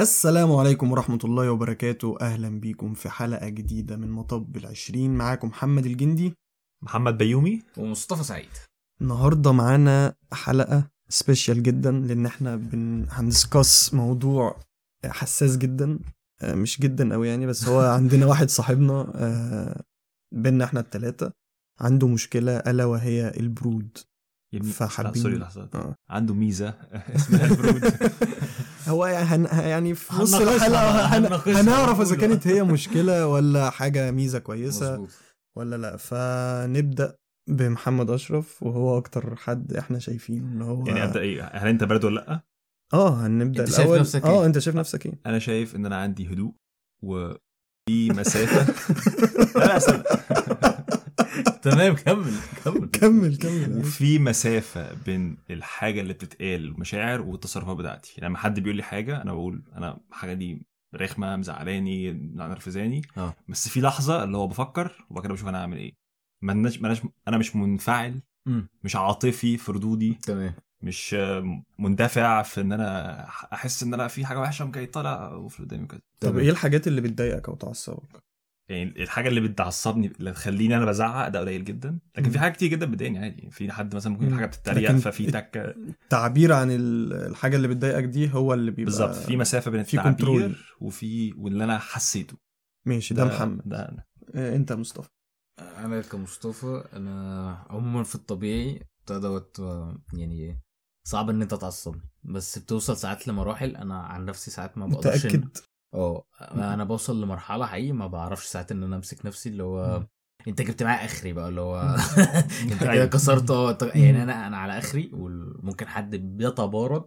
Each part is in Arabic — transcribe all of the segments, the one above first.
السلام عليكم ورحمة الله وبركاته. أهلا بيكم في حلقة جديدة من مطب العشرين. معاكم محمد الجندي. محمد بيومي. ومصطفى سعيد. النهاردة معانا حلقة special جدا لأن إحنا بن... هن discuss موضوع حساس جدا. آه، مش جدا قوي يعني بس هو عندنا واحد صاحبنا آه، بينا إحنا التلاتة. عنده مشكلة ألا وهي البرود. فحابين- لا، sorry لحظة. آه. عنده ميزة اسمها البرود. هو هن... يعني في نص هن... هنناقشها هنعرف إذا ونقول كانت هي مشكلة ولا حاجة ميزة كويسة مظبوط ولا لأ فنبدأ بمحمد أشرف وهو أكتر حد إحنا شايفين إن هو يعني أبدأ إيه هل أنت برد ولا لأ؟ آه هنبدأ أنت شايف الأول نفسك آه إيه؟ أنت شايف نفسك إيه؟ أنا شايف إن أنا عندي هدوء وفي مسافة لا لا. تمام كمل كمل كمل كمل وفي مسافة بين الحاجة اللي بتتقال المشاعر والتصرفات بتاعتي يعني لما حد بيقول لي حاجة أنا بقول أنا الحاجة دي رخمة مزعلاني نرفزاني آه. بس في لحظة اللي هو بفكر وبعد كده بشوف أنا هعمل إيه ملناش ملناش أنا مش منفعل. مش عاطفي في ردودي تمام مش مندفع في إن أنا أحس إن أنا في حاجة وحشة ممكن يطلع وفي قدامي كده طب. إيه الحاجات اللي بتضايقك أو تعصبك؟ يعني الحاجة اللي بتعصبني اللي تخليني أنا بزعق ده قليل جدا لكن. في حاجات كتير جدا بتضايقني عادي في حد مثلا ممكن مم. حاجة بتتريق ففي تكه تعبير عن ال- الحاجة اللي بتضايقك دي هو اللي بيبقى بالظبط في مسافة بين في كنترول. التعبير وفي واللي أنا حسيته ماشي ده محمد ده أنا. آه، أنت مصطفى أنا كمصطفى أنا عموما في الطبيعي دوت آه، يعني صعب إن أنت تعصب بس بتوصل ساعات لمراحل أنا عن نفسي ساعات ما بقدرش متأكد آه. أنا بوصل لمرحلة حقيقي ما بعرفش ساعات إن أنا أمسك نفسي اللي هو أنت جبت معايا آخري بقى اللي هو أنت كده أيوة. كسرت آه. يعني أنا أنا على آخري وممكن حد بيتبارد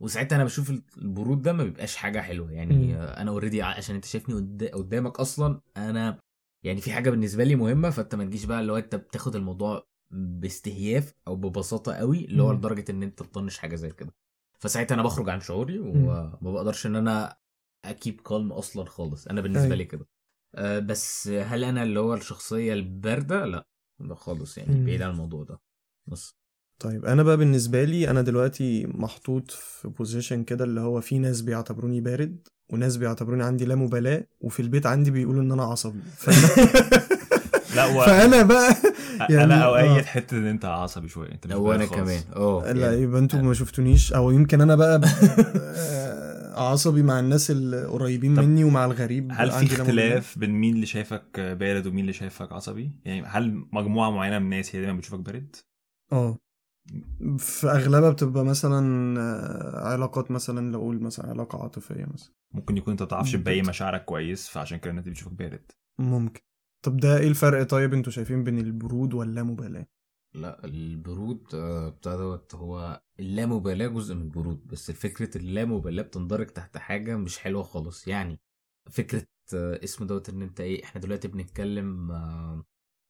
وساعتها أنا بشوف البرود ده ما بيبقاش حاجة حلوة يعني. أنا already عشان أنت شايفني قد- قدامك أصلا أنا يعني في حاجة بالنسبة لي مهمة فأنت ما تجيش بقى اللي هو أنت بتاخد الموضوع باستهياف أو ببساطة قوي اللي هو. لدرجة إن أنت تطنش حاجة زي كده. فساعتها أنا بخرج عن شعوري وما بقدرش إن أنا أ keep calm أصلا خالص. أنا بالنسبة. لي كده. أه بس هل أنا اللي هو الشخصية الباردة؟ لأ لا خالص يعني. بعيد عن الموضوع ده. بس. طيب أنا بقى بالنسبة لي أنا دلوقتي محطوط في position كده اللي هو في ناس بيعتبروني بارد وناس بيعتبروني عندي لا مبالاة وفي البيت عندي بيقولوا إن أنا عصبي. فانا, لا و... فأنا بقى يعني- أنا آه. اوقات حتة إن أنت عصبي شوية أنت مش أنا خالص. كمان آه لا يعني. يبقى أنتوا ما شفتونيش أو يمكن أنا بقى آه، عصبي مع الناس القريبين مني ومع الغريب هل في. اختلاف بين مين اللي شايفك بارد ومين اللي شايفك عصبي؟ يعني هل مجموعة معينة من الناس هي دايما بتشوفك بارد؟ آه في أغلبها بتبقى مثلا آه، علاقات مثلا لو أقول مثلا علاقة عاطفية مثلا ممكن يكون أنت ما بتعرفش. تبين مشاعرك كويس فعشان كده الناس بتشوفك بارد ممكن طب ده إيه الفرق طيب أنتوا شايفين بين البرود واللامبالاه لا البرود آه، بتاع دوت هو اللامبالاة جزء من البرود بس فكرة اللامبالاة بتندرج تحت حاجة مش حلوة خالص. يعني فكرة آه، اسم دوت إن أنت إيه إحنا دلوقتي بنتكلم آه،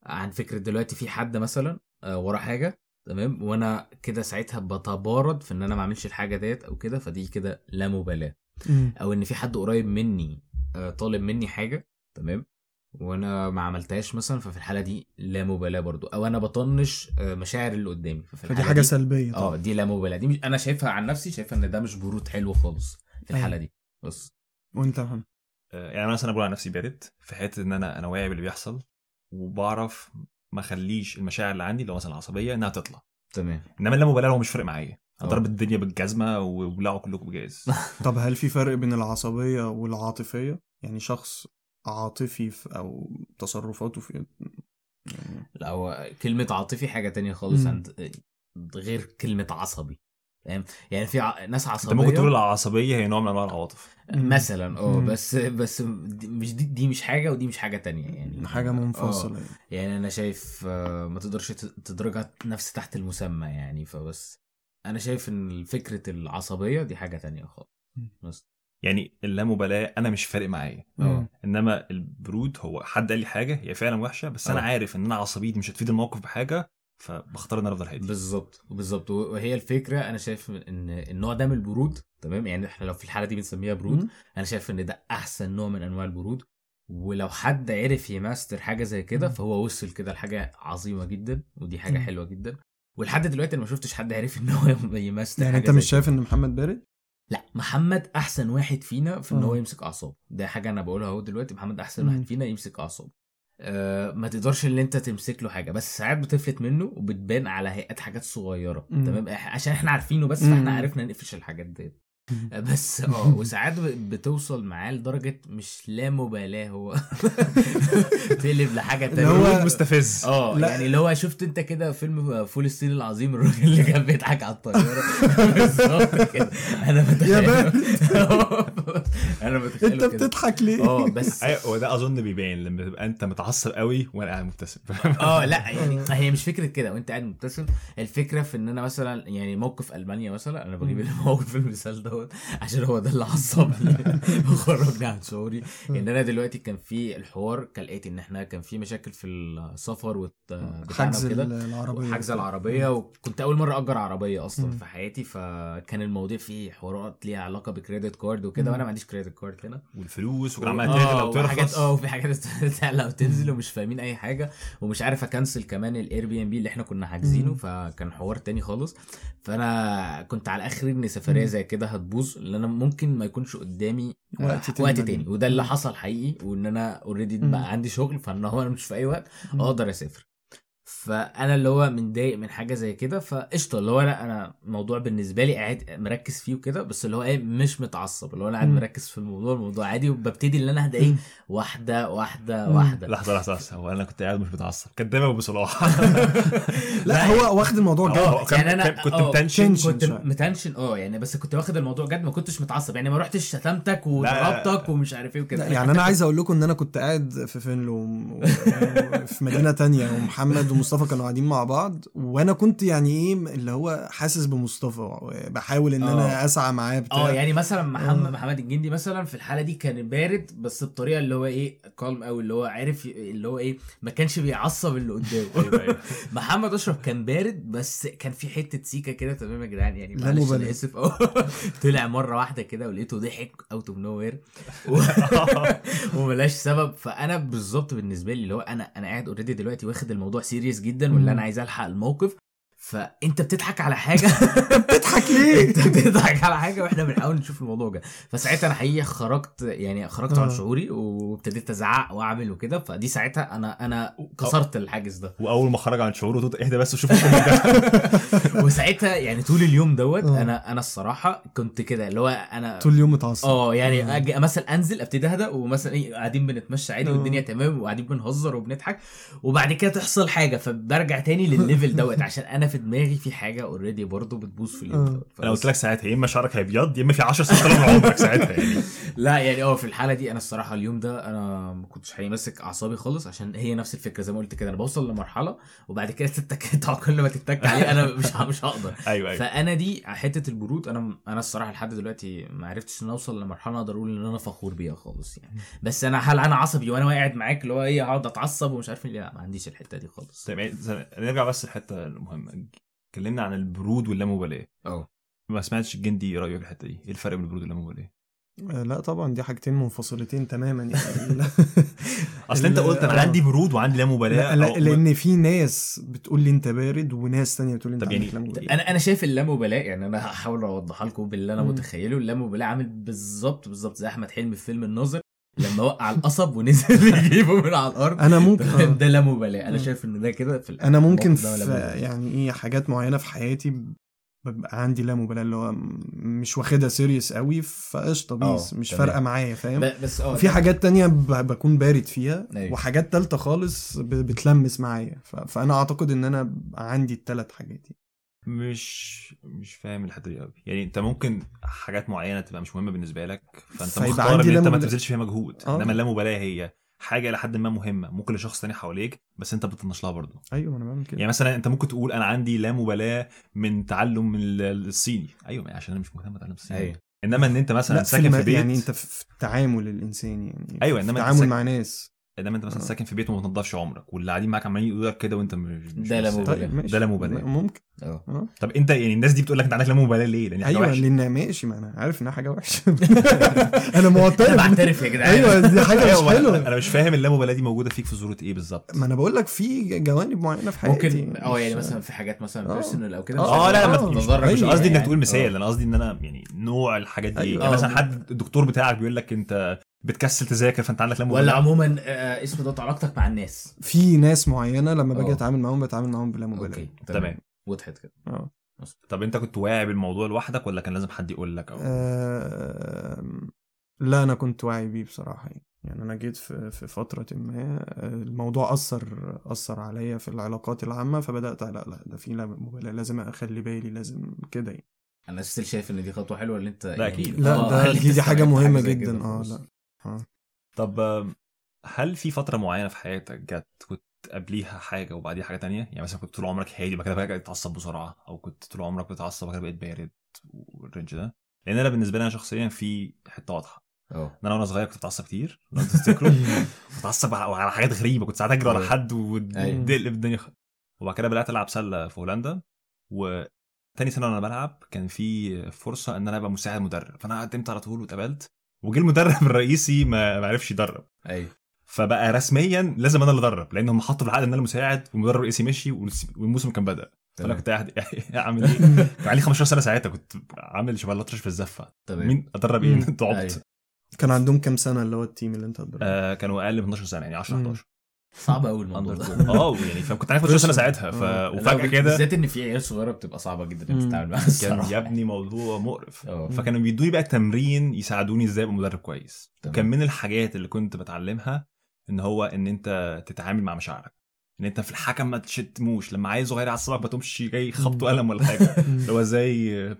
عن فكرة دلوقتي في حد مثلا ورا حاجة تمام؟ وأنا كده ساعتها بتبارد في إن أنا ما أعملش الحاجة ديت أو كده فدي كده لا مبالاه أو إن في حد قريب مني طالب مني حاجة تمام؟ وأنا ما عملتهاش مثلا ففي الحالة دي لا مبالاة برضو. أو أنا بطنش آه، مشاعر اللي قدامي. ففي فدي الحالة حاجة دي- سلبية آه دي لا مبالاة. دي مش أنا شايفها عن نفسي شايفه إن ده مش برود حلو خالص في الحالة دي. بس. وأنت محمد؟ آه، يعني أنا مثلا بقول على نفسي بارد في حتة إن أنا أنا واعي باللي بيحصل وبعرف ما أخليش المشاعر اللي عندي لو مثلا العصبيه إنها تطلع. تمام. إنما اللامبالاه هو مش فارق معايا. آه. اضرب الدنيا بالجزمة وولعوا كلكم بجاز. طب هل في فرق بين العصبية والعاطفية؟ يعني شخص عاطفي في أو تصرفاته في يعني لا هو كلمة عاطفي حاجة تانية خالص. عند غير كلمة عصبي فاهم يعني في ع... ناس أنت عصبية ممكن تقول العصبية هي نوع من أنواع العواطف مثلا أه. بس بس دي مش دي, دي مش حاجة ودي مش حاجة تانية يعني حاجة أه. منفصلة يعني. يعني أنا شايف آه، ما تقدرش تدرجها نفس تحت المسمى يعني فبس أنا شايف إن فكرة العصبية دي حاجة تانية خالص بس يعني اللامبالاة أنا مش فارق معايا. آه. إنما البرود هو حد قال لي حاجة هي فعلا وحشة بس أنا آه. عارف إن أنا عصبيتي مش هتفيد الموقف بحاجة فبختار إن أنا أفضل هادي. بالظبط بالظبط. وهي الفكرة أنا شايف إن النوع ده من البرود تمام؟ يعني إحنا لو في الحالة دي بنسميها برود مم. أنا شايف إن ده أحسن نوع من أنواع البرود. ولو حد عرف يماستر حاجة زي كده. فهو وصل كده لحاجة عظيمة جدا ودي حاجة مم. حلوة جدا. ولحد دلوقتي أنا ما شفتش حد عرف إن هو يماستر يعني أنت زي مش شايف إن محمد بارد؟ لا محمد أحسن واحد فينا في إن. هو يمسك أعصابه ده حاجة أنا بقولها أهو دلوقتي محمد أحسن. واحد فينا يمسك أعصابه أه ما تقدرش إن أنت تمسك له حاجة بس ساعات بتفلت منه وبتبان على هيئات حاجات صغيرة. تمام عشان إحنا عارفينه بس. فإحنا عرفنا نقفش الحاجات دي بس آه وساعات بتوصل معاه لدرجة مش لا مبالاة هو تقلب لحاجة تانية. هو- مستفز. آه. يعني اللي هو شفت انت كده فيلم فول الصين العظيم الراجل اللي كان بيضحك على الطيارة. بالظبط كده. أنا بتخيل. يا. أنا بتخيل أنت بتضحك ليه؟ آه بس أيوه وده أظن بيبان لما تبقى أنت متعصب قوي وأنا قاعد مبتسم. آه لا يعني هي مش فكرة كده وأنت قاعد مبتسم. الفكرة في إن أنا مثلا يعني موقف ألمانيا مثلا أنا بجيب الموقف المثال دوت عشان هو ده اللي عصبني. وخرجني عن شعوري. إن أنا دلوقتي كان في الحوار كالاتي إن إحنا كان في مشاكل في السفر وت... حجز العربية حجز العربية وكنت أول مرة أجر عربية أصلا. في حياتي فكان المواضيع فيه حوارات ليها علاقة ب credit card وكده. وأنا ما عنديش credit card هنا والفلوس وكان عمال تغلى آه وترخص آه وفي حاجات تعلى وتنزل ومش فاهمين أي حاجة ومش عارف أ cancel كمان ال Airbnb اللي إحنا كنا حاجزينه. فكان حوار تاني خالص فأنا كنت على آخر إن سفرية. زي كده هتبوظ لأن أنا ممكن ما يكونش قدامي آه، وقت تاني وقت. تاني وده اللي حصل حقيقي وإن أنا already. بقى عندي شغل فإن هو أنا مش في أي وقت. أقدر أسافر فأنا اللي هو متضايق من حاجة زي كده فقشطة اللي هو أنا أنا الموضوع بالنسبة لي قاعد مركز فيه وكده بس اللي هو إيه مش متعصب اللي هو أنا قاعد. مركز في الموضوع الموضوع عادي وببتدي إن أنا أهدى إيه. واحدة واحدة. واحدة لحظة لحظة لحظة هو أنا كنت قاعد مش متعصب كداب ابو صلاح لا هو واخد الموضوع آه جد يعني أنا- كان- كنت آه، مت tension tension. كنت. مت tension آه يعني بس كنت واخد الموضوع جد ما كنتش متعصب يعني ما رحتش شتمتك وضربتك ومش عارف إيه وكده لا، يعني أنا عايز أقول لكم إن أنا كنت قاعد في فينلو وم- و- في مدينة تانية ومحمد ومصطفى كانوا قاعدين مع بعض وأنا كنت يعني إيه اللي هو حاسس بمصطفى بحاول إن أنا آه. أسعى معاه بتاع. آه يعني مثلا محمد آه. محمد الجندي مثلا في الحالة دي كان بارد بس بطريقة اللي هو إيه calm قوي اللي هو عارف اللي هو إيه ما كانش بيعصب اللي قدامه. محمد أشرف كان بارد بس كان في حتة سيكه كده تمام يا جدعان؟ يعني لا معلش. أنا آسف. آه طلع مرة واحدة كده ولقيته ضحك out of nowhere وملوش سبب. فأنا بالظبط بالنسبة لي اللي هو أنا أنا قاعد already دلوقتي واخد الموضوع serious جدا مم. واللي أنا عايز ألحق الموقف فأنت بتضحك على حاجة بتضحك ليه؟ أنت بتضحك على حاجة وإحنا بنحاول نشوف الموضوع ده فساعتها أنا حقيقه خرجت يعني خرجت عن آه. شعوري وابتديت أزعق وأعمل وكده فدي ساعتها أنا أنا كسرت الحاجز ده وأول ما خرج عن شعوره تقول اهدى بس وشوف وساعتها يعني طول اليوم دوت آه. أنا أنا الصراحة كنت كده اللي هو أنا طول اليوم متعصب آه يعني أجي مثلا أنزل أبتدي أهدى ومثلا إيه قاعدين بنتمشى عادي. والدنيا تمام وقاعدين بنهزر وبنضحك وبعد كده تحصل حاجة فبرجع تاني للل level دوت عشان أنا في دماغي في حاجة already برضه بتبوظ في اليوم. دوت أنا قلت لك ساعتها يا إما شعرك هيبيض يا إما في 10 سنين من عمرك ساعتها يعني. لا يعني آه في الحالة دي أنا الصراحة اليوم ده أنا ما كنتش ماسك أعصابي خالص عشان هي نفس الفكرة زي ما قلت كده. أنا بوصل لمرحلة وبعد كده تكة كل ما تتك عليه أنا مش مش هقدر. أيوه أيوه. فأنا دي حتة البرود أنا أنا الصراحة لحد دلوقتي ما عرفتش إن أوصل لمرحلة أقدر أقول إن أنا فخور بيها خالص يعني. بس أنا هل أنا عصبي وأنا قاعد معاك اللي هو إيه هقعد أتعصب ومش عارف إيه؟ لا ما عنديش الحتة دي خالص. زي- نرجع بس للحتة المهمة. اتكلمنا عن البرود واللامبالاة آه ما سمعتش الجندي رايه في الحتة دي إيه الفرق بين البرود واللامبالاة آه، لا طبعا دي حاجتين منفصلتين تماما يعني لا. أصل أنت قلت أنا. عندي برود وعندي لا, لا أو- لأن في ناس بتقول لي أنت بارد وناس تانية بتقول لي أنت طب يعني-. أنا أنا شايف اللامبالاة يعني أنا هحاول أوضحها لكم باللي أنا. متخيله اللامبالاة عامل بالظبط بالظبط زي أحمد حلمي في فيلم الناظر لما وقع القصب ونزل يجيبه من على الأرض أنا ممكن آه. ده لا مبالاه أنا. شايف إن ده كده في أنا ممكن في. يعني إيه حاجات معينة في حياتي ببقى عندي لا مبالاه اللي هو مش واخدها serious قوي فقشطة peace آه، مش. فارقة معايا فاهم بس آه في حاجات تانية بكون بارد فيها أيوة. وحاجات تالتة خالص بتلمس معايا فأنا أعتقد إن أنا عندي التلات حاجات دي مش مش فاهم الحتة دي قوي. يعني انت ممكن حاجات معينة تبقى مش مهمة بالنسبة لك فانت مختار ان انت ما. تبذلش فيها مجهود. آه. انما اللامبالاه هي حاجة لحد ما مهمة. ممكن لشخص تاني حواليك بس انت بتطنش لها برضه. أيوه أنا بعمل كده. يعني مثلا انت ممكن تقول أنا عندي لا مبالاة من تعلم ال- الصيني. أيوه عشان أنا مش مهتم اتعلم الصيني. أيوه. إنما إن أنت مثلا لا في ساكن الم... في بيت يعني أنت في التعامل الانساني يعني أيوة، في إنما أنت التعامل ساك- مع ناس. انما أنت مثلا آه. ساكن في بيت وما بتنضفش عمرك واللي قاعدين معاك عمالين يقولوا لك كده وأنت مش ده لا ماشي ده لا مبالاة. ممكن آه آه طب أنت يعني الناس دي بتقول لك أنت عندك لا مبالاه ليه؟ لأن حاجة أيوه وحشه لأن ماشي ما أنا عارف إنها حاجة وحشة أنا معترف أنا بعترف يا جدعان أيوه دي حاجة مش أنا حلوة أنا مش فاهم اللامبالاة دي موجودة فيك في صورة إيه بالظبط ما أنا بقول لك في جوانب معينة في حياتي ممكن آه يعني مثلا في حاجات مثلا آه. personal أو كده آه، آه لا آه، لا مش, أيوة. قصدي إنك. تقول مثال آه. أنا قصدي إن أنا يعني نوع الحاجات دي أيوة. يعني آه. مثلا حد الدكتور بتاعك بيقول لك أنت بتكسل تذاكر فانت عندك لا ولا عموما آه، اسمه دوت علاقتك مع الناس. في ناس معينة لما باجي آه. أتعامل معاهم بتعامل معاهم بلا مبالاه okay تمام. وضحت كده. آه. طب انت كنت واعي بالموضوع لوحدك ولا كان لازم حد يقول لك أو؟ آم، لا أنا كنت واعي بيه بصراحة. يعني يعني أنا جيت في في فترة ما آه، الموضوع أثر أثر عليا في العلاقات العامة فبدأت لا لا ده في لا مبالاه لازم أخلي بالي لازم كده يعني. أنا ستيل شايف إن دي خطوة حلوة اللي أنت لا، أكيد. لا آه، ده دي, دي حاجة مهمة كده جدا. آه. لا. آه طب هل في فترة معينة في حياتك جت كنت قبليها حاجة وبعديها حاجة تانية؟ يعني مثلا كنت طول عمرك هادي بعد كده بقى تتعصب بسرعة أو كنت طول عمرك بتتعصب بعد كده بقيت بارد والرينج ده؟ لأن أنا بالنسبة لي أنا شخصيا في حتة واضحة. إن أنا وأنا صغير كنت بتعصب كتير لو تفتكروا بتعصب على على حاجات غريبة كنت ساعات أجري ورا أيوة. حد. وتقلب الدنيا خ- وبعد كده بدأت ألعب سلة في هولندا وتاني سنة وأنا بلعب كان في فرصة إن أنا أبقى مساعد مدرب. فأنا قدمت على طول واتقبلت وجه المدرب الرئيسي ما عرفش يدرب. أيوه. فبقى رسميا لازم أنا اللي أدرب لأن هم حطوا في العقد إن أنا مساعد والمدرب الرئيسي مشي والموسم كان بدأ. فأنا كنت قاعد أعمل إيه؟ كان عندي 15 سنة ساعتها كنت عامل شبه الأطرش في الزفة. تمام. مين أدرب إيه؟ انت عبط أيوة. كان عندهم كام سنة اللي هو التيم اللي أنت هتدربه؟ آه كانوا أقل من 12 سنة يعني 10 مم. 11 صعب قوي الموضوع ده. آه يعني فكنت عارف 12 سنه ساعتها ف... آه. وفجأة لا، كده بالذات إن في عيال صغيرة بتبقى صعبة جدا انك. تتعامل معاها كان. يا ابني موضوع مقرف. آه. فكانوا بيدوني بقى تمرين يساعدوني إزاي أبقى مدرب كويس. تمام. وكان من الحاجات اللي كنت بتعلمها إن هو إن أنت تتعامل مع مشاعرك. إن أنت في الحكم ما تشتموش. لما عيل صغير يعصبك ما تقومش جاي خبطه قلم ولا حاجة. اللي هو زي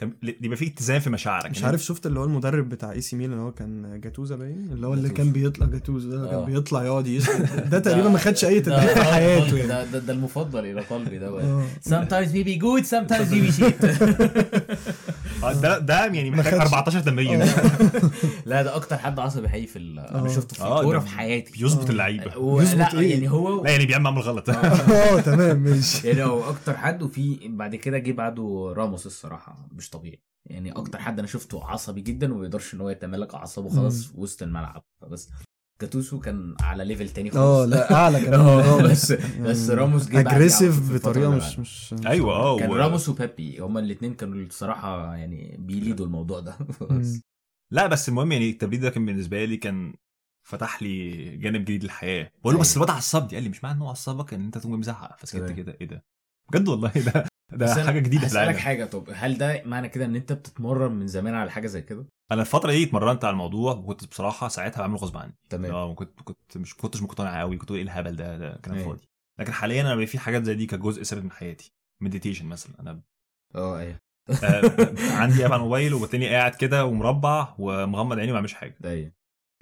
كان يبقى في اتزان في مشاعرك مش إن عارف شفت اللي هو المدرب بتاع إي سي ميلان اللي هو كان جاتوزا باين اللي هو اللي. كان بيطلع جاتوزا ده آه. كان بيطلع يقعد يسأل ده تقريبا ما خدش أي ده- تدريب في حياته يعني ده ده, المفضل إلى قلبي ده بقى. آه. sometimes we be good sometimes we be shit آه، ده ده يعني محتاج خدش. 14 تمرين لا ده أكتر حد عصبي حقيقي في ال- أنا آه. شفته في آه، الكورة في حياتي. بيظبط آه. اللعيبة. لا إيه؟ يعني هو لا يعني بيعمل غلط آه. تمام ماشي. يعني هو أكتر حد وفي بعد كده جه بعده راموس الصراحة مش طبيعي. يعني أكتر حد أنا شفته عصبي جدا وما يقدرش إن هو يتمالك أعصابه خلاص في وسط الملعب. فبس. جاتوزو كان على level تاني آه خالص لا أعلى كمان آه من بس راموس. بس راموس جه aggressive بطريقة مش. مش أيوه آه كان راموس وبيبي هما الاثنين كانوا الصراحة يعني بي lead وا الموضوع ده. لا بس المهم يعني التبريد ده كان بالنسبة لي كان فتح لي جانب جديد للحياة بقول له بس أيوة. الواد عصبني قال لي مش معنى انه عصبك إن أنت تقوم مزعق فسكت تمام. كده إيه ده بجد والله ده ده حاجة جديدة في هسألك حاجة طب هل ده معنى كده إن أنت بتتمرن من زمان على حاجة زي كده؟ أنا الفترة دي اتمرنت على الموضوع وكنت بصراحة ساعتها بعمله غصب عني. تمام. آه كنت كنت مش كنتش مقتنع قوي كنت بقول إيه الهبل ده ده كلام أيوة. فاضي. لكن حاليا أنا بقى في حاجات زي دي كجزء ثابت من حياتي. meditation مثلا. أنا آه أيوه. آه، عندي app على الموبايل وبالتالي قاعد كده ومربع ومغمض عيني وما بعملش حاجة. أيوه.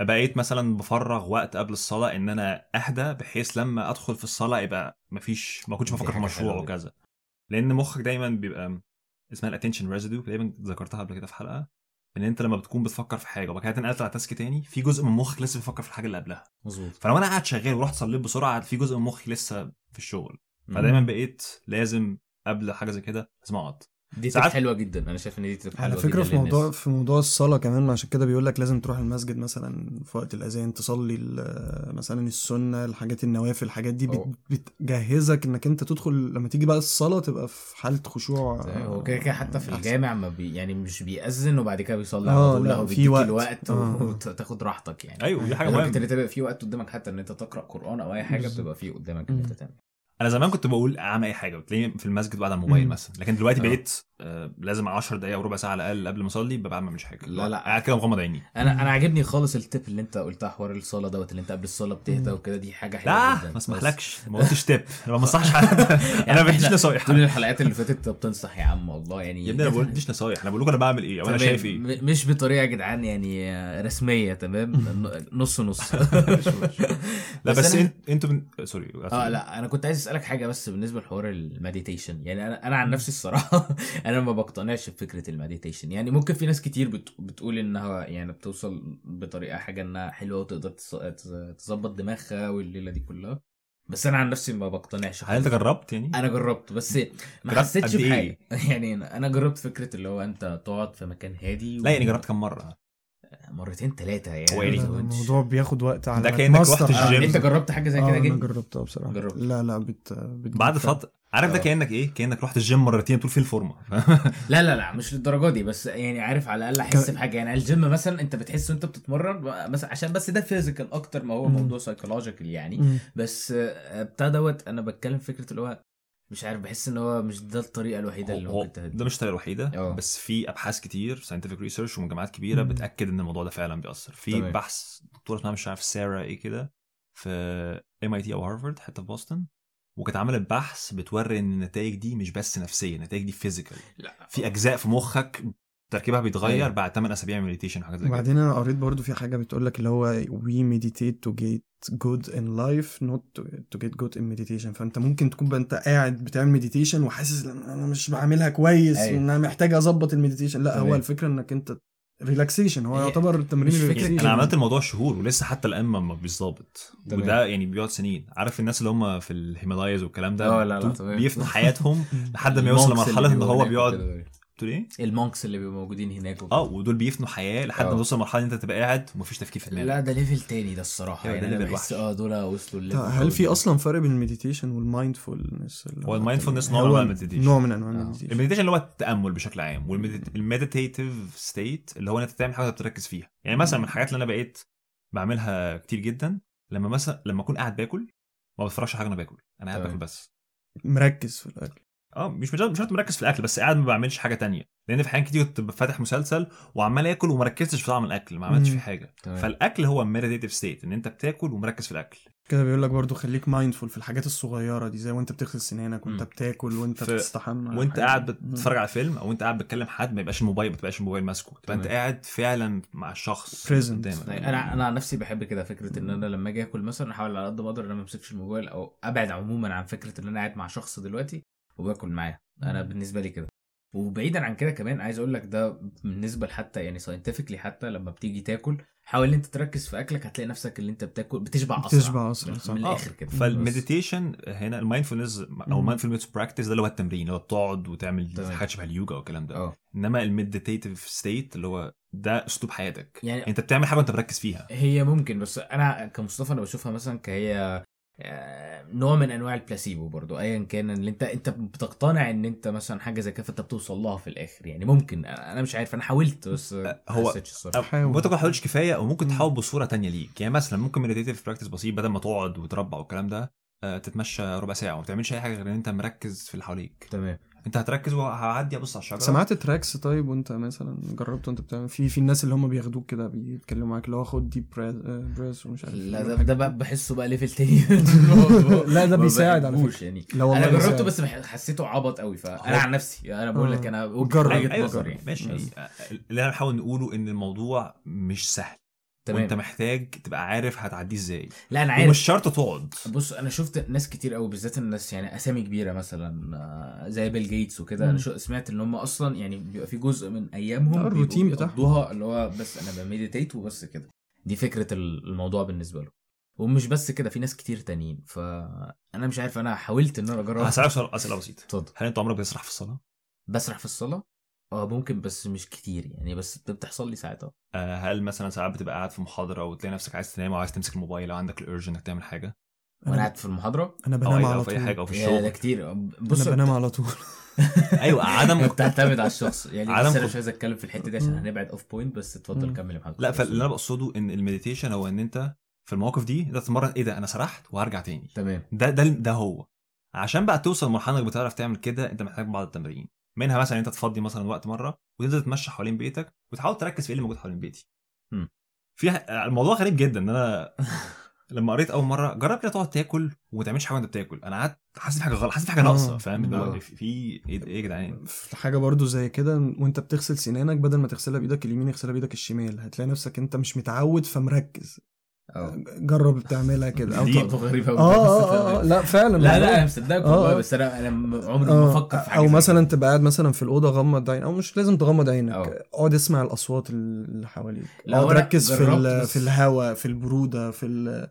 بقيت مثلا بفرغ وقت قبل الصلاة إن أنا أهدى بحيث لما أدخل في الصلاة يبقى مفيش ما كنتش بفكر في مشروع. وكذا. لأن مخك دايما بيبقى اسمها ال attention residue دايما ذكرتها قبل كده في حلقة إن أنت لما بتكون بتفكر في حاجة وبعد كده تنقلت على task تاني في جزء من مخك لسه بيفكر في الحاجة اللي قبلها. مظبوط. فلو أنا قاعد شغال ورحت صليت بسرعة في جزء من مخي لسه في الشغل. فدايما بقيت لازم قبل حاجة زي كده لازم أقعد. دي ساعات- حلوة جدا أنا شايف إن دي تبقى على حلوة فكرة جدا في موضوع للناس. في موضوع الصلاة كمان عشان كده بيقول لك لازم تروح المسجد مثلا في وقت الأذان تصلي ال- مثلا السنة الحاجات النوافل الحاجات دي. بت- بتجهزك إنك أنت تدخل لما تيجي بقى الصلاة تبقى في حالة خشوع هو كده كده حتى في. الجامع ما بي يعني مش بيأذن وبعد كده بيصلي آه، على طول لا، في وقت. الوقت آه. وتاخد راحتك يعني أيوه دي حاجة مهمة انت تبقى في وقت قدامك حتى إن أنت تقرأ قرآن أو أي حاجة. بتبقى في قدامك ان انت. تعمل أنا زمان كنت بقول أعمل أي حاجة وتلاقيني في المسجد بعد على الموبايل مم. مثلا لكن دلوقتي آه. بقيت آه لازم 10 دقائق أو ربع ساعة على الأقل قبل ما أصلي ببقى مش حاجة. لا، لا. قاعد كده مغمض عيني. أنا أنا عاجبني خالص التip اللي أنت قلتها حوار الصلاة دوت اللي أنت قبل الصلاة بتهدى. وكده دي حاجة حلوة لا جدا. ما بس- اسمحلكش. ما قلتش تيب. أنا ما بنصحش حد أنا ما بديش نصايح. طول الحلقات اللي فاتت بتنصح يا عم والله يعني يا ابني أنا ما بقولش نصايح. أنا بقول لكم أنا بعمل إيه؟ أو أنا. شايف إيه؟ مش بطريقة يا جدعان يعني رسمية تمام؟ نص نص. لا بس, أنتوا. sorry آه لا أنا كنت عايز اسألك حاجة بس بالنسبة لحوار ال meditation يعني أنا أنا عن نفسي الصراحة أنا ما بقتنعش بفكرة ال meditation يعني ممكن في ناس كتير بت... بتقول إنها يعني بتوصل بطريقة حاجة إنها حلوة وتقدر تظبط دماغها والليلة دي كلها بس أنا عن نفسي ما بقتنعش هل أنت. جربت يعني؟ أنا جربت بس ما حسيتش قد إيه؟ بحاجه يعني أنا جربت فكرة اللي هو أنت تقعد في مكان هادي لا يعني جربت كم مرة؟ مرتين ثلاثة يعني يعني. الموضوع بياخد وقت على ده to master رحت على- الجيم. انت جربت حاجة زي آه، كده أنا جدا جربتها بصراحة جربت. لا لا بت... بت... بعد فترة عارف ده آه. كأنك إيه؟ كأنك رحت الجيم مرتين طول فيه الفورمة لا لا لا مش للدرجة دي بس يعني عارف على الأقل أحس ك- بحاجة يعني الجيم مثلا أنت بتحس وأنت بتتمرن مثلا عشان بس ده physical أكتر ما هو. موضوع psychological يعني. بس آه، بتاع دوت أنا بتكلم فكرة اللي هو مش عارف بحس إن هو مش ده الطريقة الوحيدة اللي هو ممكن تهدي ده مش الطريقة الوحيدة آه. بس في أبحاث كتير scientific research ومن جامعات كبيرة مم. بتأكد إن الموضوع ده فعلا بيأثر في تمام. بحث دكتوره اسمها مش عارف سارة إيه كده في MIT أو هارفارد حتة في بوسطن وكانت عملت بحث بتوري إن النتائج دي مش بس نفسية النتائج دي physical لا في أجزاء في مخك تركيبها بيتغير أيوة. بعد 8 أسابيع meditation وحاجات زي كده وبعدين أنا قريت برضو في حاجة بتقول لك اللي هو we meditate to get good in life not to, to get good in meditation فأنت ممكن تكون أنت قاعد بتعمل meditation وحاسس إن أنا مش بعملها كويس أيوة. وان أنا محتاج أظبط ال meditation لا هو تمام. الفكرة إنك أنت relaxation هو يعتبر تمرين relaxation أنا عملت الموضوع شهور ولسه حتى الآن ما بيظبط. وده يعني بيقعد سنين عارف الناس اللي هم في ال Himalayas والكلام ده آه، لا، لا، تمام. بيفنوا حياتهم لحد ما يوصل لمرحلة إن هو بيقعد وكده. تقول إيه؟ ال monks اللي بيبقوا موجودين هناك وكده. آه ودول بيفنوا حياة لحد ما آه. توصل لمرحلة إن أنت تبقى قاعد ومفيش تفكير في لا دماغك ده level تاني ده الصراحة أيوه، يعني ده أنا level بحس وحش. آه دول وصلوا ال level هل في. أصلا فرق بين ال meditation وال mindfulness هو ال mindfulness نوع هو من أنواع ال meditation. نوع من أنواع آه. ال meditation ال meditation اللي هو التأمل بشكل عام وال meditative state اللي هو أنت تعمل حاجة بتركز فيها يعني مثلا من الحاجات اللي أنا بقيت بعملها كتير جدا لما مثلا لما أكون قاعد باكل ما بتفرجش على حاجة وأنا باكل أنا قاعد. باكل بس مركز في الأكل آه مش مش شرط مركز في الأكل بس قاعد ما بعملش حاجة تانية لأن في أحيان كتير كنت فاتح مسلسل وعمال آكل وما ركزتش في طعم الأكل ما عملتش. فيه حاجة تمام. فالأكل هو meditative state إن أنت بتاكل ومركز في الأكل كده بيقول لك برضو خليك mindful في الحاجات الصغيرة دي زي وأنت بتغسل سنانك وأنت. بتاكل وأنت في- بتستحمى وأنت حاجة. قاعد بتتفرج على فيلم أو أنت قاعد بتكلم حد ما يبقاش الموبايل ما تبقاش الموبايل ماسكه تبقى أنت. قاعد فعلا مع الشخص طيب أنا أنا عن نفسي بحب كده فكرة إن أنا لما أجي آكل مثلا أحاول على قد ما أقدر إن أنا ما أمسكش الموبايل أو أبعد عموما عن فكرة إن أنا قاعد مع شخص دلوقتي وباكل معاه أنا بالنسبة لي كده. وبعيدا عن كده كمان عايز أقول لك ده بالنسبة لحتى يعني scientifically حتى لما بتيجي تاكل حاول إن أنت تركز في أكلك هتلاقي نفسك اللي أنت بتاكل بتشبع أسرع. بتشبع أسرع، من- آه. الآخر كده. فال meditation هنا ال mindfulness أو. ال mindfulness practice ده اللي هو التمرين اللي هو بتقعد وتعمل. حاجات شبه اليوجا والكلام ده. آه. إنما ال meditative state اللي هو ده أسلوب حياتك. يعني أنت بتعمل حاجة وأنت مركز فيها. هي ممكن بس أنا كمصطفى أنا بشوفها مثلا كهي آه، نوع من أنواع البلاسيبو برضو ايا كان اللي أنت أنت بتقتنع إن أنت مثلا حاجة زي كده فأنت بتوصل لها في الآخر. يعني ممكن أنا مش عارف أنا حاولت بس ما هو- حسيتش الصراحة. حاول. ممكن ما تحاولش كفاية أو ممكن مم. تحاول بصورة تانية ليك. يعني مثلا ممكن meditative practice بسيط بدل ما تقعد وتربع والكلام ده آه، تتمشى ربع ساعة وما تعملش أي حاجة غير إن أنت مركز في اللي حواليك. تمام. انت هتركز وهعدي ابص على الشجرة سمعت tracks طيب وانت مثلا جربت وانت بتعمل في في الناس اللي هم بياخدوك كده بيتكلموا معاك اللي هو خد deep breath ومش عارف لا إيه ده, ده. بقى بحسه بقى level تاني لا، ده بيساعد على فكرة. يعني لا والله أنا جربته. بس حسيته عبط قوي فأنا عن نفسي أنا بقول لك آه. أنا جرب. وجهه أيوه يعني ماشي بس. اللي أنا بحاول نقوله إن الموضوع مش سهل تمام. وانت محتاج تبقى عارف هتعديه إزاي. لا أنا عارف. ومش شرط تقعد. بص أنا شفت ناس كتير قوي بالذات الناس يعني أسامي كبيرة مثلا آه، زي بيل جيتس وكده. أنا شو- سمعت إن هم أصلا يعني بيبقى في جزء من أيامهم الروتين بتاعهم. اللي هو بس أنا ب meditate وبس كده. دي فكرة ال- الموضوع بالنسبة له. ومش بس كده في ناس كتير تانيين. فانا مش عارف أنا حاولت إن أنا أجرب. سؤال أسئلة بسيطة. اتفضل. هل أنت عمرك بتسرح في الصلاة؟ بسرح في الصلاة؟ آه ممكن بس مش كتير يعني بس ده بتحصل لي ساعات آه. آه، هل مثلا ساعات بتبقى قاعد في محاضرة وتلاقي نفسك عايز تنام وعايز تمسك الموبايل أو عندك ال urge إنك تعمل حاجة؟ وأنا أنا قاعد في المحاضرة؟ أنا بنام على أو في أي طول. حاجة أو في يا ده الشغل كتير بص أنا بنام على طول. أيوه عدم بتعتمد على الشخص. يعني عدم بس أنا مش عايز أتكلم في الحتة دي عشان. هنبعد off point بس اتفضل. كمل يا محمد. لا فاللي أنا بقصده إن المديتيشن هو إن أنت في المواقف دي انت تتمرن إيه ده أنا سرحت وهرجع تاني. تمام. ده ده ده هو. عشان بقى توصل لمرحلة إنك بتعرف تعمل كده أنت محتاج بعض التمارين. منها مثلا أنت تفضي مثلا وقت مرة وتنزل تتمشى حوالين بيتك وتحاول تركز في إيه اللي موجود حوالين بيتي مم. في الموضوع غريب جدا إن أنا لما قريت أول مرة جرب كده تقعد تاكل وما تعملش حاجة وأنت بتاكل أنا قعدت حاسس بحاجة غلط حاسس بحاجة آه. ناقصة فاهم آه. في في إيه إيه يا جدعان في حاجة برضو زي كده وأنت بتغسل سنانك بدل ما تغسلها بإيدك اليمين اغسلها بإيدك الشمال هتلاقي نفسك أنت مش متعود فمركز جرب تعملها كده أو دي- ت- نقطة غريبة أوي. آه آه. لا فعلا لا لا. أنا مصدقك آه. والله بس أنا أنا عمري ما بفكر في حاجة أو مثلا. تبقى قاعد مثلا في الأوضة غمض عين أو مش لازم تغمض عينك. اقعد اسمع الأصوات اللي حواليك لا، اقعد ركز في في الهواء في البرودة في ال-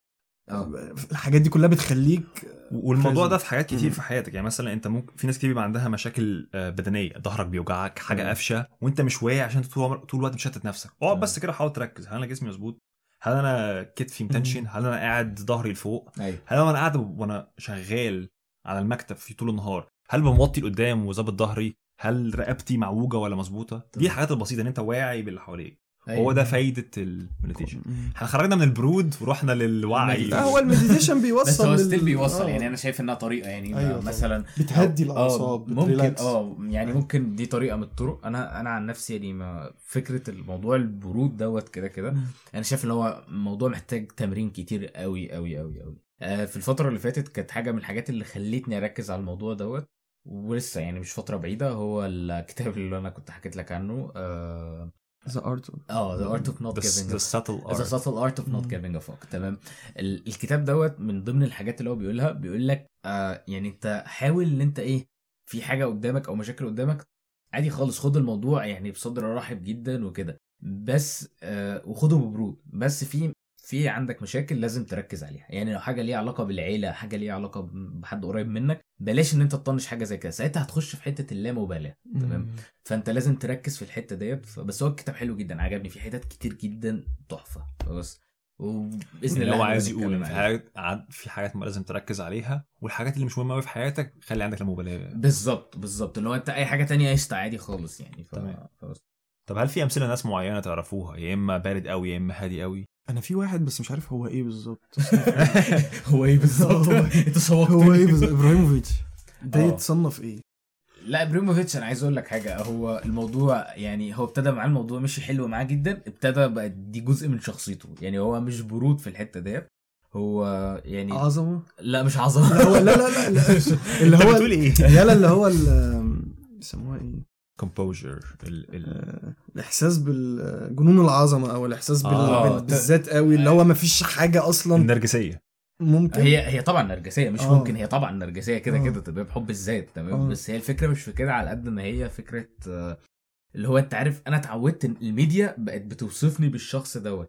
في الحاجات دي كلها بتخليك والموضوع. ده في حاجات كتير. في حياتك يعني مثلا أنت ممكن في ناس كتير بيبقى عندها مشاكل آه، بدنية ظهرك بيوجعك حاجة. قافشة وأنت مش واعي عشان طول الوقت مشتت نفسك اقعد. بس كده حاول تركز هل أنا جسمي مظبوط هل أنا كتفي متنشن هل أنا قاعد ظهري لفوق؟ أيوه. هل أنا قاعد وأنا شغال على المكتب في طول النهار هل بموطي لقدام وظابط ظهري؟ هل رقبتي معوجة ولا مظبوطة؟ دي. الحاجات البسيطة إن أنت واعي باللي حواليك. أيوة. هو ده فايدة المديتيشن إحنا خرجنا من البرود ورحنا للوعي هو ال meditation بس بيوصل هو لل- still بيوصل آه. يعني أنا شايف إنها طريقة يعني أيوة طبعا. مثلا بتهدي الأعصاب آه، ممكن. آه يعني ممكن دي طريقة من الطرق أنا أنا عن نفسي يعني ما فكرة الموضوع البرود دوت كده كده. أنا شايف إن هو موضوع محتاج تمرين كتير قوي قوي قوي قوي آه في الفترة اللي فاتت كانت حاجة من الحاجات اللي خلتني أركز على الموضوع دوت ولسه يعني مش فترة بعيدة هو الكتاب اللي أنا كنت حكيت لك عنه آه The Art آه The Art of Not the, giving the subtle the art. Subtle Art of Not a Fuck تمام. ال- الكتاب دوت من ضمن الحاجات اللي هو بيقولها بيقول لك آه يعني انت حاول ان انت إيه في حاجة قدامك أو مشاكل قدامك عادي خالص خد الموضوع يعني بصدر رحب جدا وكده. بس آه وخده ببرود. بس في في عندك مشاكل لازم تركز عليها. يعني لو حاجة ليها علاقة بالعيلة حاجة ليها علاقة بحد قريب منك بلاش إن أنت تطنش حاجة زي كده. ساعتها هتخش في حتة اللامبالاة تمام. فأنت لازم تركز في الحتة ديت. بس هو الكتاب حلو جدا عجبني. في حتت كتير جدا تحفة. بس وبإذن الله هو عايز يقول في. حاجات في حاجات ما لازم تركز عليها والحاجات اللي مش مهمة قوي في حياتك خلي عندك لا مبالاه بالظبط بالظبط. اللي هو أنت أي حاجة تانية قشطة عادي خالص يعني. ف... تمام. طب هل في أمثلة ناس معينة تعرفوها؟ يا إما بارد قوي يا إما هادي قوي أنا في واحد بس مش عارف هو إيه بالظبط. هو إيه بالظبط؟ أنت شوقتني هو إيه بالظبط؟ إبراهيموفيتش. ده آه. يتصنف إيه؟ لا ابريموفيتش أنا عايز أقول لك حاجة. هو الموضوع يعني هو ابتدى معاه الموضوع مشي حلو معاه جدا. ابتدى بقى دي جزء من شخصيته. يعني هو مش برود في الحتة ديت. هو يعني عظمة؟ لا مش عظمة. لا هو لا لا لا, لا. اللي هو بتقول إيه؟ يلا اللي هو بيسموها إيه؟ كومبوجر ال ال آه، الإحساس بالجنون العظمة أو الإحساس بال... آه. بال- بالذات قوي اللي هو ما فيش حاجة أصلا النرجسية ممكن هي هي طبعا نرجسية مش آه. ممكن هي طبعا نرجسية كده آه. كده تبقى بحب الذات تمام آه. بس هي الفكرة مش في كده على قد ما هي فكرة آه، اللي هو أنت عارف أنا اتعودت إن الميديا بقت بتوصفني بالشخص دوت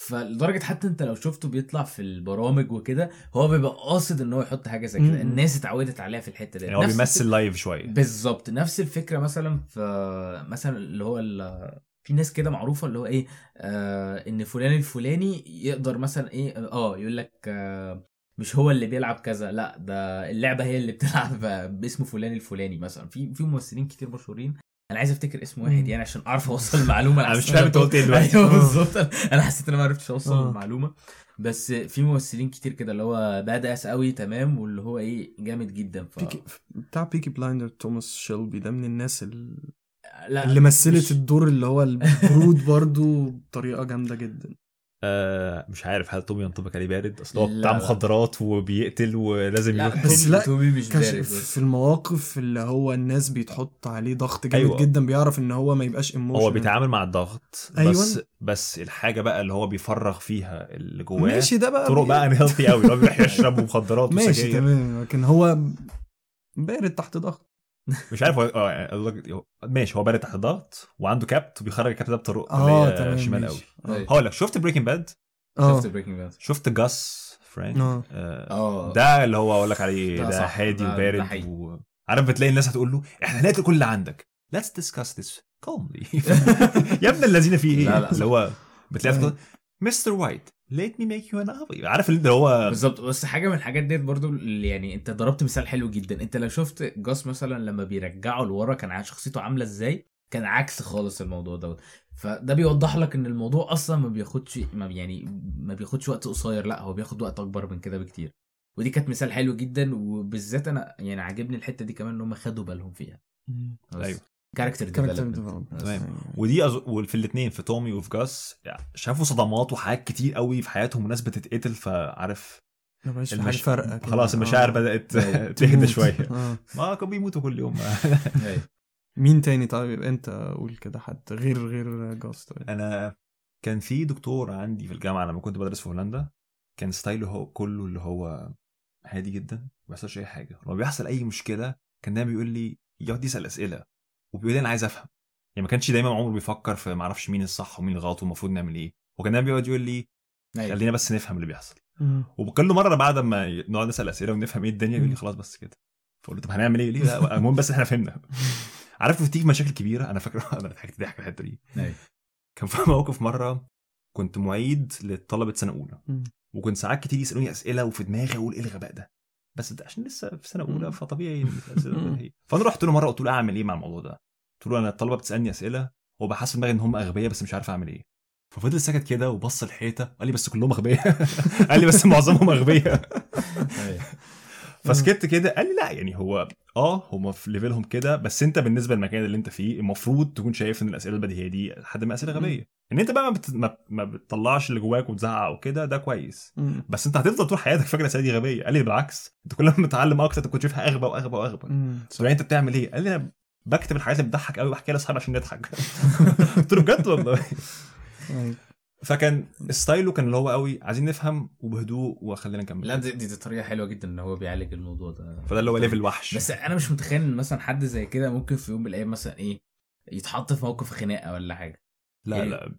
فلدرجة حتى انت لو شفته بيطلع في البرامج وكده هو بيبقى قاصد إن هو يحط حاجة زي كده. الناس اتعودت عليها في الحتة دي يعني هو بيمثل live شوية. بالظبط. نفس الفكرة مثلا في مثلا اللي هو ال- في ناس كده معروفة اللي هو إيه آه إن فلان الفلاني يقدر مثلا إيه آه يقول لك آه مش هو اللي بيلعب كذا لا ده اللعبة هي اللي بتلعب باسم فلان الفلاني مثلا. في في ممثلين كتير مشهورين أنا عايز أفتكر اسم واحد. يعني عشان أعرف أوصل المعلومة أنا مش فاهم أنت قلت إيه دلوقتي أيوه آه. بالظبط أنا حسيت إن أنا ما عرفتش أوصل آه. المعلومة بس في ممثلين كتير كده اللي هو badass قوي تمام واللي هو إيه جامد جدا ف... بيكي بتاع Peaky Blinder توماس شيلبي ده من الناس ال- لا اللي مثلت مش- الدور اللي هو البرود برضو بطريقة جامدة جدا آه مش عارف هل تومي ينطبق عليه بارد؟ أصل هو بتاع. مخدرات وبيقتل ولازم لا يروح بس تومي- لا، تومي مش كش بارد في المواقف اللي هو الناس بيتحط عليه ضغط جامد أيوة. جدا بيعرف إن هو ما يبقاش emotion هو بيتعامل مع الضغط أيوة. بس بس الحاجة بقى اللي هو بيفرغ فيها اللي جواه ماشي ده بقى طرق بقى unhealthy قوي اللي هو بيروح يشرب مخدرات ماشي وسجاير تمام لكن هو بارد تحت ضغط. مش عارف هو آه يعني ماشي هو بارد تحت ضغط وعنده كابت وبيخرج الكابت ده بطرق آه اللي هي تمام شمال. قوي أيوة. هقول لك شفت Breaking Bad آه. شفت Breaking Bad شفت جاس فرينج آه. آه آه. ده اللي هو أقول لك عليه ده هادي وبارد. عارف بتلاقي الناس هتقول له إحنا هنقتل كل اللي عندك. Let's discuss this calmly. يا ابن الذين فيه إيه. اللي هو بتلاقي. Mr. White let me make you an offer عارف اللي هو بالظبط. بس حاجة من الحاجات ديت برضو اللي يعني انت ضربت مثال حلو جدا. انت لو شفت جاس مثلا لما بيرجعه لورا كان شخصيته عاملة إزاي؟ كان عكس خالص الموضوع دوت. فده بيوضح لك إن الموضوع أصلا ما بياخدش ما يعني ما بياخدش وقت قصير. لا هو بياخد وقت أكبر من كده بكتير. ودي كانت مثال حلو جدا. وبالذات أنا يعني عاجبني الحتة دي كمان إن هم خدوا بالهم فيها. أيوة. character character development تمام. ودي أز... وفي الاثنين في تومي وفي جاس يعني شافوا صدمات وحاجات كتير قوي في حياتهم وناس بتتقتل فعارف المش... كده. خلاص المشاعر آه. بدأت أيوة. تهدى. شوية آه. ما كانوا بيموتوا كل يوم مين تاني طيب أنت قول كده حد غير غير جاست طيب أنا كان في دكتور عندي في الجامعة لما كنت بدرس في هولندا كان ستايله هو كله اللي هو هادي جدا ما بيحصلش أي حاجة لما بيحصل أي مشكلة كان دايما بيقول لي يقعد يسأل أسئلة وبيقول لي أنا عايز أفهم. يعني ما كانش دايما عمره بيفكر في ما أعرفش مين الصح ومين الغلط والمفروض نعمل إيه. هو كان دايما بيقعد يقول لي أيوة. خلينا بس نفهم اللي بيحصل. وكل مرة بعد ما نقعد نسأل أسئلة ونفهم إيه الدنيا يقول لي. خلاص بس كده. فأقول له طب هنعمل إيه؟ ليه؟ لا المهم بس إحنا فهمنا. عارف بتيجي مشاكل كبيرة؟ أنا فاكر أنا ضحكت ضحك الحتة دي. أيوة. كان في موقف مرة كنت معيد لطلبة سنة أولى. وكنت ساعات كتير يسألوني أسئلة وفي دماغي أقول إيه الغباء ده؟ بس عشان لسه في سنة أولى. فطبيعي. فأنا رحت له مرة قلت له أعمل إيه مع الموضوع ده قلت له أنا الطلبة بتسألني أسئلة وبحس دماغي إن هم أغبياء بس مش عارف أعمل إيه ففضل ساكت كده وبص الحيطه قال لي بس كلهم أغبياء قال لي بس معظمهم أغبياء أيوة. فسكت كده قال لي لا يعني هو آه هم في ليفلهم كده بس أنت بالنسبة للمكان اللي أنت فيه المفروض تكون شايف إن الأسئلة البديهية دي حد من أسئلة غبية إن أنت بقى ما, بت... ما... ما بتطلعش اللي جواك وتزعق وكده ده كويس مم. بس أنت هتفضل طول حياتك فاكر الأسئلة دي غبية قال لي بالعكس أنت كل ما تتعلم أكتر أنت كنت شايفها أغبى وأغبى وأغبى. طب يعني أنت بتعمل إيه؟ قال لي أنا بكتب الحاجات اللي بتضحك قوي وأحكيها لأصحابي عشان نضحك قلت له بجد والله أيوة. فكان style ه كان اللي هو قوي. عايزين نفهم وبهدوء وخلينا نكمل. لا دي, دي, طريقة حلوة جدا إن هو بيعالج الموضوع ده. فده اللي هو level وحش. بس أنا مش متخيل إن مثلا حد زي كده ممكن في يوم من الأيام مثلا إيه يتحط في موقف خناقة ولا حاجة. لا لا.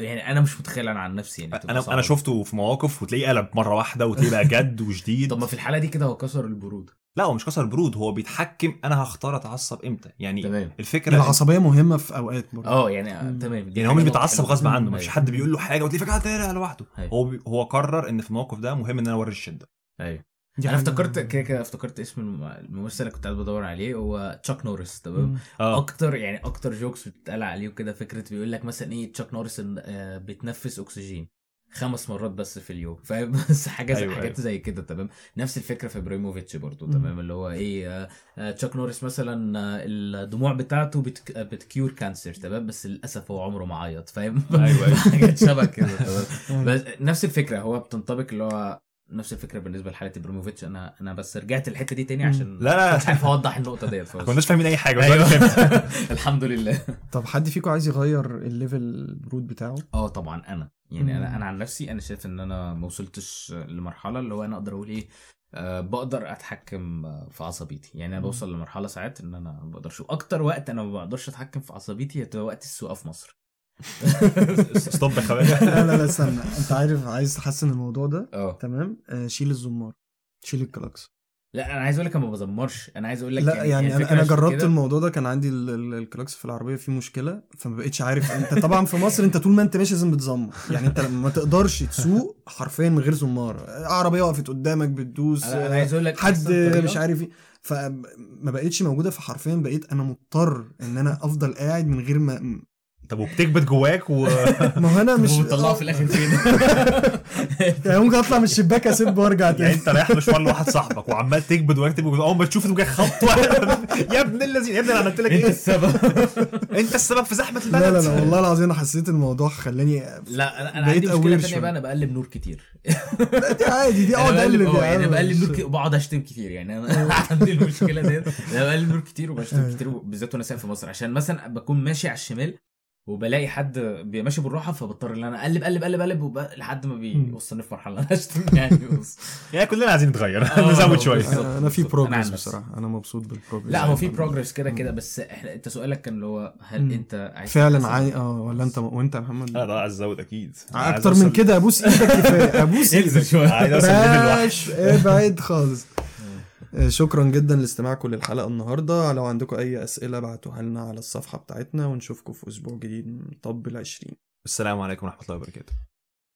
يعني أنا مش متخيل أنا عن نفسي يعني. أنا. أنا شفته في مواقف وتلاقيه قلب مرة واحدة وتلاقيه بقى جد وشديد. طب ما في الحالة دي كده هو كسر البرود. لا هو مش كسر برود هو بيتحكم أنا هختار أتعصب إمتى يعني تمام الفكرة العصبية مهمة في أوقات برضه آه يعني مم. تمام يعني هو مش بيتعصب. غصب عنه. مفيش أيوة. حد بيقول له حاجة وتلاقيه فجأة طلع لوحده أيوة. هو بي... هو قرر إن في الموقف ده مهم إن أنا أوري الشدة أيوه أنا افتكرت كده كده افتكرت اسم الم- الممثل اللي كنت قاعد بدور عليه هو تشاك نوريس تمام. آه أكتر يعني أكتر jokes بتتقال عليه وكده فكرة بيقول لك مثلا إيه تشاك نوريس إن- آه، بتنفس أكسجين خمس مرات بس في اليوم. فاهم؟ بس حاجة زي أيوة، حاجات أيوة. زي كده تمام؟ نفس الفكرة في إبراهيموفيتش برضو. تمام؟ اللي هو إيه آه، آه، تشاك نوريس مثلا آه، الدموع بتاعته بت- آه، بت cure cancer تمام؟ بس للأسف هو عمره ما عيط فاهم؟ أيوه أيوه. حاجات شبه كده تمام. بس نفس الفكرة هو بتنطبق اللي هو نفس الفكرة بالنسبة لحالة ابراهيموفيتش أنا أنا بس رجعت الحته دي تاني. عشان لا، لا. مش عارف أوضح النقطة ديت ما كناش فاهمين أي حاجة فهمت. الحمد لله طب حد فيكم عايز يغير ال level البرود بتاعه آه طبعا أنا يعني مم. أنا أنا عن نفسي أنا شايف إن أنا ما وصلتش لمرحلة اللي هو أنا أقدر أقول إيه أه بقدر أتحكم في عصبيتي يعني أنا. بوصل لمرحلة ساعات إن أنا ما بقدرش وأكتر وقت أنا ما بقدرش أتحكم في عصبيتي هتبقى وقت السواقه في مصر stop يا خواجه لا لا لا استنى. انت عارف عايز تحسن الموضوع ده؟ آه. تمام؟ آه، شيل الزمار. شيل الكلاكس. لا أنا عايز أقول لك أنا ما بزمرش. أنا عايز أقول لك لا يعني أنا الفكرة أنا جربت كده- الموضوع ده كان عندي ال- ال- الكلاكس في العربية فيه مشكلة فما بقتش عارف. انت طبعا في مصر انت طول ما انت ماشي لازم بتزمر. يعني انت ما تقدرش تسوق حرفيا من غير زمار عربية وقفت قدامك بتدوس أنا أنا عايز أقول لك حد أحسن طريقة- مش عارف إيه. فما بقتش موجودة فحرفيا بقيت أنا مضطر إن أنا أفضل قاعد من غير ما طب وبتكبت جواك و ما هو أنا مش وبتطلعه في الآخر فين؟ يعني ممكن أطلع من الشباك اسيب وأرجع يعني تاني أنت رايح مشوار لواحد صاحبك وعمال تكبت وتكتب أول ما تشوف انه جاي خط واحد. يا ابن الذين يا ابني أنا عملت لك أنت إيه؟ السبب. أنت السبب في زحمة البلد لا لا لا والله العظيم أنا حسيت الموضوع خلاني لا أنا عندي مشكلة شوية. بقى أنا بقلب نور كتير. دي عادي دي أقعد أقلب يعني. عم، بقلب نور ك- وبقعد أشتم كتير يعني. أنا عندي المشكلة دي أنا بقلب نور كتير وبشتم أيوة. كتير بالذات وأنا سايق في مصر. عشان مثلا بكون ماشي على الشمال وبلاقي حد بي- ماشي بالراحة فبضطر إن أنا أقلب أقلب أقلب أقلب وب... لحد ما بيوصلني في مرحله أنا اشتم يعني. يعني كلنا عايزين نتغير. آه، نزود شوية. أنا أنا في progress. بصراحة. أنا مبسوط بال progress لا هو في. progress كده. كده بس إحنا أنت سؤالك كان اللي هو هل. أنت عايز فعلا؟ عاي... آه ولا أنت وأنت يا محمد؟ لا لا عايز أزود أكيد. عايز أكتر من كده. أبوس إيدك كفاية. أبوس انزل إيدك. شوية. ابعد خالص. آه، شكرا جدا لاستماعكم للحلقة النهارده. لو عندكم أي أسئلة ابعتوها لنا على الصفحة بتاعتنا ونشوفكم في أسبوع جديد من طب العشرين. السلام عليكم ورحمة الله وبركاته.